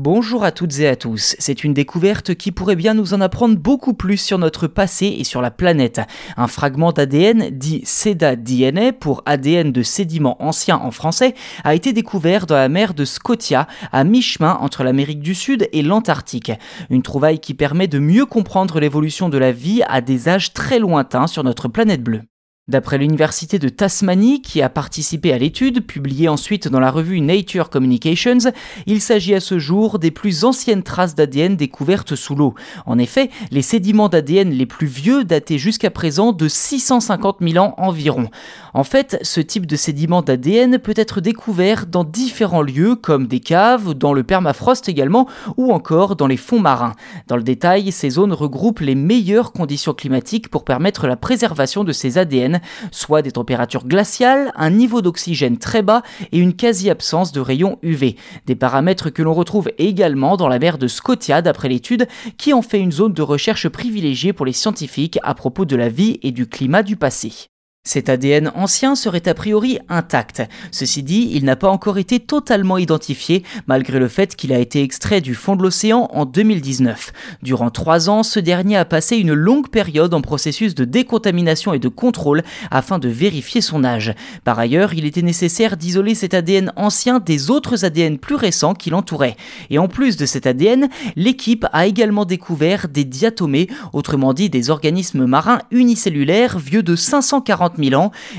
Bonjour à toutes et à tous. C'est une découverte qui pourrait bien nous en apprendre beaucoup plus sur notre passé et sur la planète. Un fragment d'ADN dit SEDA-DNA pour ADN de sédiments anciens en français a été découvert dans la mer de Scotia à mi-chemin entre l'Amérique du Sud et l'Antarctique. Une trouvaille qui permet de mieux comprendre l'évolution de la vie à des âges très lointains sur notre planète bleue. D'après l'Université de Tasmanie, qui a participé à l'étude, publiée ensuite dans la revue Nature Communications, il s'agit à ce jour des plus anciennes traces d'ADN découvertes sous l'eau. En effet, les sédiments d'ADN les plus vieux dataient jusqu'à présent de 650 000 ans environ. En fait, ce type de sédiment d'ADN peut être découvert dans différents lieux, comme des caves, dans le permafrost également, ou encore dans les fonds marins. Dans le détail, ces zones regroupent les meilleures conditions climatiques pour permettre la préservation de ces ADN soit des températures glaciales, un niveau d'oxygène très bas et une quasi-absence de rayons UV. Des paramètres que l'on retrouve également dans la mer de Scotia d'après l'étude, qui en fait une zone de recherche privilégiée pour les scientifiques à propos de la vie et du climat du passé. Cet ADN ancien serait a priori intact. Ceci dit, il n'a pas encore été totalement identifié, malgré le fait qu'il a été extrait du fond de l'océan en 2019. Durant trois ans, ce dernier a passé une longue période en processus de décontamination et de contrôle afin de vérifier son âge. Par ailleurs, il était nécessaire d'isoler cet ADN ancien des autres ADN plus récents qui l'entouraient. Et en plus de cet ADN, l'équipe a également découvert des diatomées, autrement dit des organismes marins unicellulaires vieux de 540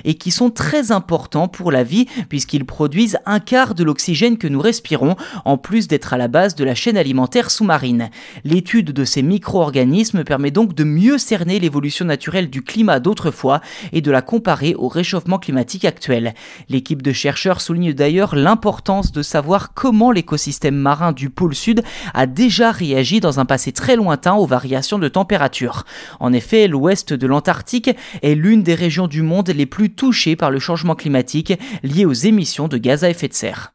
et qui sont très importants pour la vie puisqu'ils produisent un quart de l'oxygène que nous respirons en plus d'être à la base de la chaîne alimentaire sous-marine. L'étude de ces micro-organismes permet donc de mieux cerner l'évolution naturelle du climat d'autrefois et de la comparer au réchauffement climatique actuel. L'équipe de chercheurs souligne d'ailleurs l'importance de savoir comment l'écosystème marin du pôle sud a déjà réagi dans un passé très lointain aux variations de température. En effet, l'ouest de l'Antarctique est l'une des régions du monde les plus touchés par le changement climatique lié aux émissions de gaz à effet de serre.